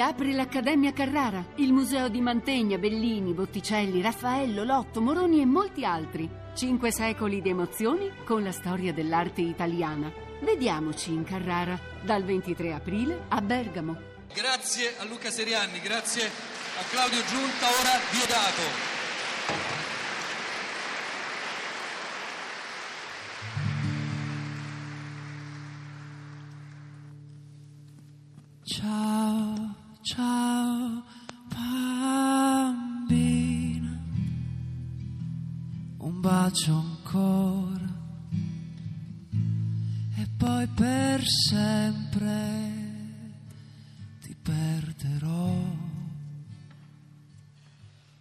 riapre l'Accademia Carrara, il museo di Mantegna, Bellini, Botticelli, Raffaello, Lotto, Moroni e molti altri. Cinque secoli di emozioni con la storia dell'arte italiana. Vediamoci in Carrara dal 23 aprile a Bergamo. Grazie a Luca Serianni, grazie a Claudio Giunta, ora Diodato. Un bacio ancora e poi per sempre ti perderò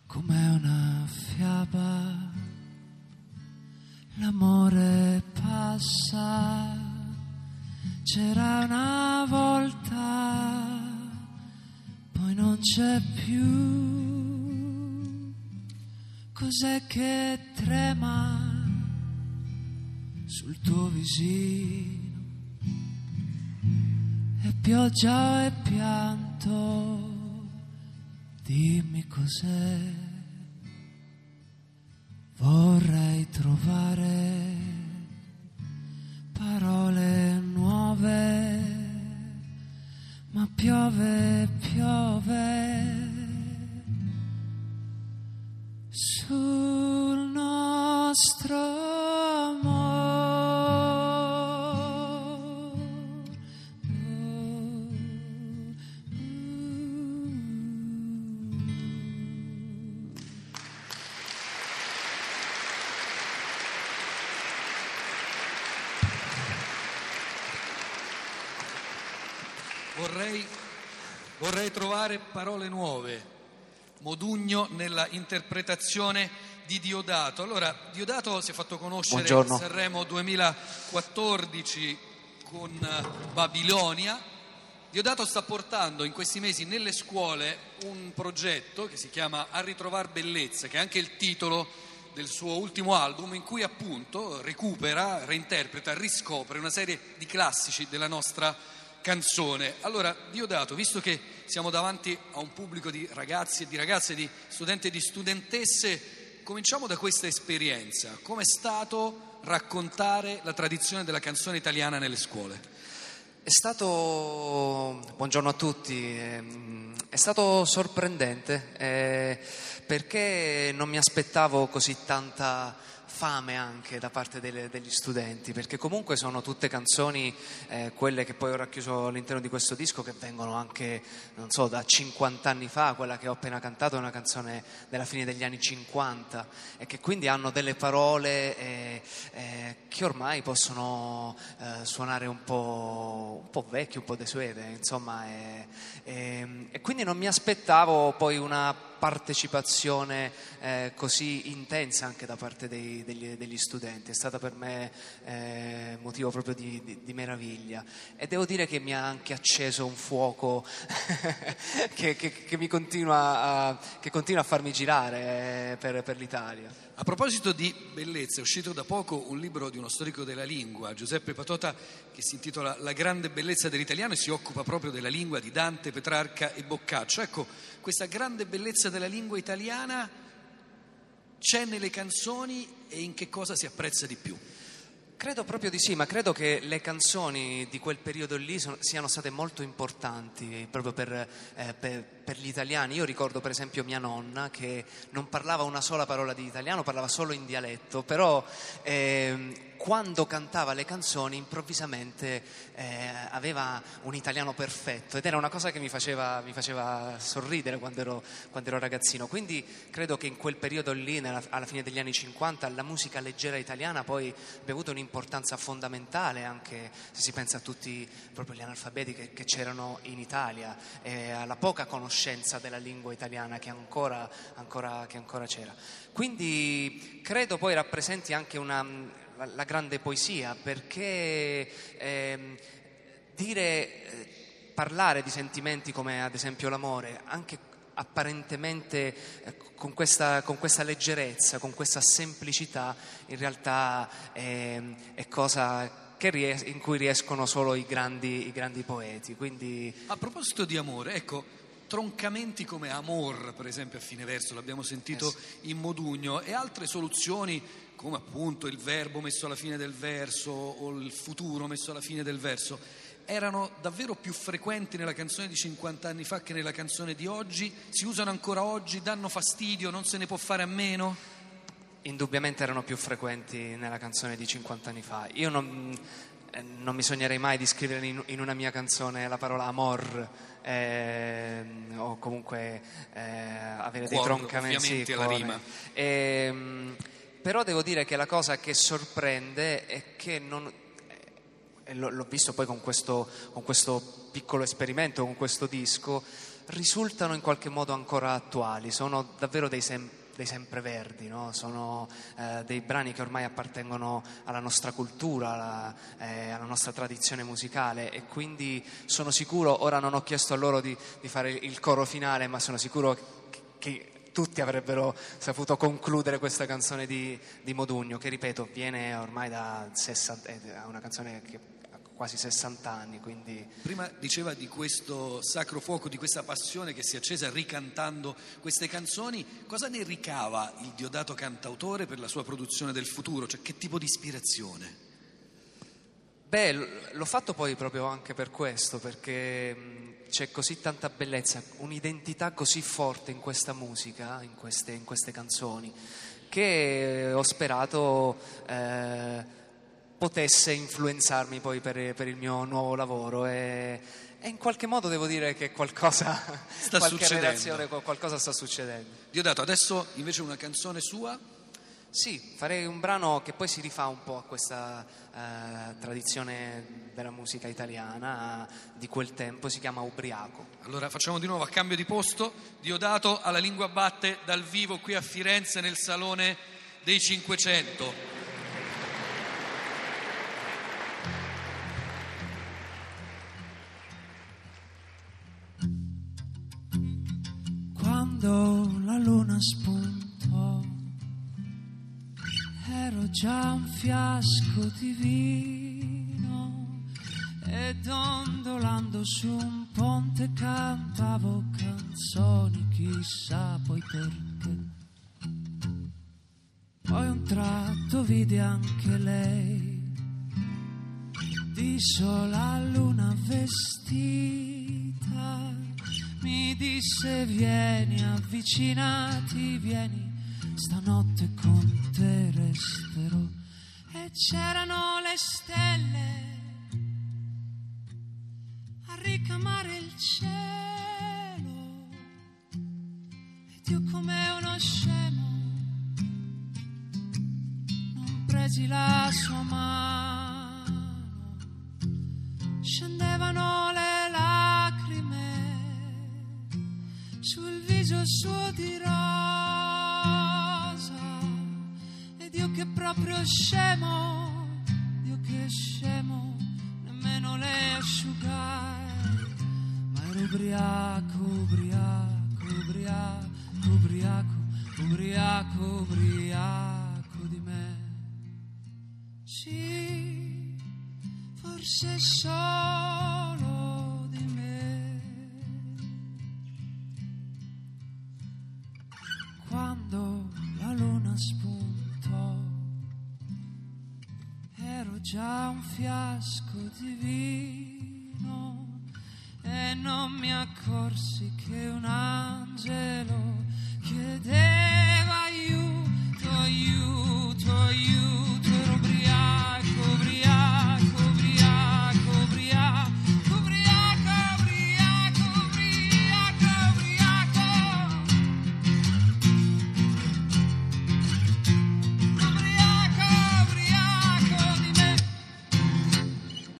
come una fiaba. L'amore passa, c'era una volta, poi non c'è più. Cos'è che trema sul tuo visino? È pioggia e pianto, dimmi cos'è. Vorrei trovare parole nuove, ma piove, piove nostro. Vorrei, vorrei trovare parole nuove. Modugno nella interpretazione di Diodato. Allora, Diodato si è fatto conoscere Buongiorno. a Sanremo 2014 con eh, Babilonia. Diodato sta portando in questi mesi nelle scuole un progetto che si chiama A ritrovar bellezza, che è anche il titolo del suo ultimo album, in cui appunto recupera, reinterpreta, riscopre una serie di classici della nostra canzone. Allora, Diodato, visto che siamo davanti a un pubblico di ragazzi e di ragazze, di studenti e di studentesse, cominciamo da questa esperienza. Com'è stato raccontare la tradizione della canzone italiana nelle scuole? È stato, buongiorno a tutti, ehm, è stato sorprendente eh, perché non mi aspettavo così tanta fame anche da parte delle- degli studenti, perché comunque sono tutte canzoni, eh, quelle che poi ho racchiuso all'interno di questo disco, che vengono anche, non so, da 50 anni fa, quella che ho appena cantato è una canzone della fine degli anni 50 e che quindi hanno delle parole eh, eh, che ormai possono eh, suonare un po', un po' vecchie, un po' desuete, insomma, e, e- e quindi non mi aspettavo poi una partecipazione eh, così intensa anche da parte dei- degli, degli studenti, è stata per me eh, motivo proprio di, di- di meraviglia e devo dire che mi ha anche acceso un fuoco che, che- che mi continua a, che continua a farmi girare eh, per, per l'Italia. A proposito di bellezza, è uscito da poco un libro di uno storico della lingua, Giuseppe Patota, che si intitola La grande bellezza dell'italiano e si occupa proprio della lingua di Dante, Petrarca e Boccaccio. Ecco, questa grande bellezza della lingua italiana c'è nelle canzoni e in che cosa si apprezza di più? Credo proprio di sì, ma credo che le canzoni di quel periodo lì sono- siano state molto importanti proprio per, eh, per- per gli italiani. Io ricordo per esempio mia nonna che non parlava una sola parola di italiano, parlava solo in dialetto, però ehm, quando cantava le canzoni improvvisamente eh, aveva un italiano perfetto ed era una cosa che mi faceva, mi faceva sorridere quando ero, quando ero ragazzino. Quindi credo che in quel periodo lì, nella- alla fine degli anni 50, la musica leggera italiana poi abbia avuto un'importanza fondamentale anche se si pensa a tutti proprio gli analfabeti che, che c'erano in Italia e alla poca conoscenza della lingua italiana che ancora, ancora- che ancora c'era. Quindi credo poi rappresenti anche una, la, la grande poesia perché ehm, dire, eh, parlare di sentimenti come ad esempio l'amore, anche apparentemente eh, con questa, con questa leggerezza, con questa semplicità, in realtà è, è cosa ries- in cui riescono solo i grandi, i grandi poeti. Quindi A proposito di amore, ecco, troncamenti come Amor, per esempio a fine verso, l'abbiamo sentito in Modugno, e altre soluzioni come appunto il verbo messo alla fine del verso o il futuro messo alla fine del verso, erano davvero più frequenti nella canzone di 50 anni fa che nella canzone di oggi? Si usano ancora oggi? Danno fastidio? Non se ne può fare a meno? Indubbiamente erano più frequenti nella canzone di 50 anni fa. Io non, non mi sognerei mai di scrivere in, una mia canzone la parola amor eh, o comunque eh, avere Cuore, dei troncamenti. Sì, la rima. E, però devo dire che la cosa che sorprende è che non, e l'ho visto poi con questo, con questo, piccolo esperimento, con questo disco, risultano in qualche modo ancora attuali, sono davvero dei, sem- dei sempreverdi, no? sono eh, dei brani che ormai appartengono alla nostra cultura, alla, eh, alla, nostra tradizione musicale e quindi sono sicuro, ora non ho chiesto a loro di, di fare il coro finale, ma sono sicuro che, tutti avrebbero saputo concludere questa canzone di, di Modugno, che ripeto, viene ormai da 60, è una canzone che quasi 60 anni. Quindi... Prima diceva di questo sacro fuoco, di questa passione che si è accesa ricantando queste canzoni. Cosa ne ricava il Diodato cantautore per la sua produzione del futuro? Cioè, che tipo di ispirazione? Beh, l'ho fatto poi proprio anche per questo, perché c'è così tanta bellezza, un'identità così forte in questa musica, in queste, in queste canzoni, che ho sperato eh, potesse influenzarmi poi per, per, il mio nuovo lavoro e, e, in qualche modo devo dire che qualcosa sta succedendo. qualcosa sta succedendo. Diodato, adesso invece una canzone sua sì, farei un brano che poi si rifà un po' a questa eh, tradizione della musica italiana di quel tempo, si chiama Ubriaco. Allora facciamo di nuovo a cambio di posto, Diodato alla Lingua Batte dal vivo qui a Firenze nel Salone dei 500. Ero già un fiasco di vino e dondolando su un ponte cantavo canzoni, chissà poi perché. Poi un tratto vide anche lei, di sola luna vestita, mi disse vieni avvicinati, vieni stanotte con te resterò. E c'erano le stelle a ricamare il cielo. Ed io come uno scemo non presi la sua mano. Scendevano le lacrime sul viso suo di proprio scemo, Dio che scemo, nemmeno le asciugai, ma ero ubriaco, ubriaco, ubriaco, ubriaco, ubriaco, ubriaco di me. Sì, forse solo già un fiasco di vino e non mi accorsi che un angelo chiedeva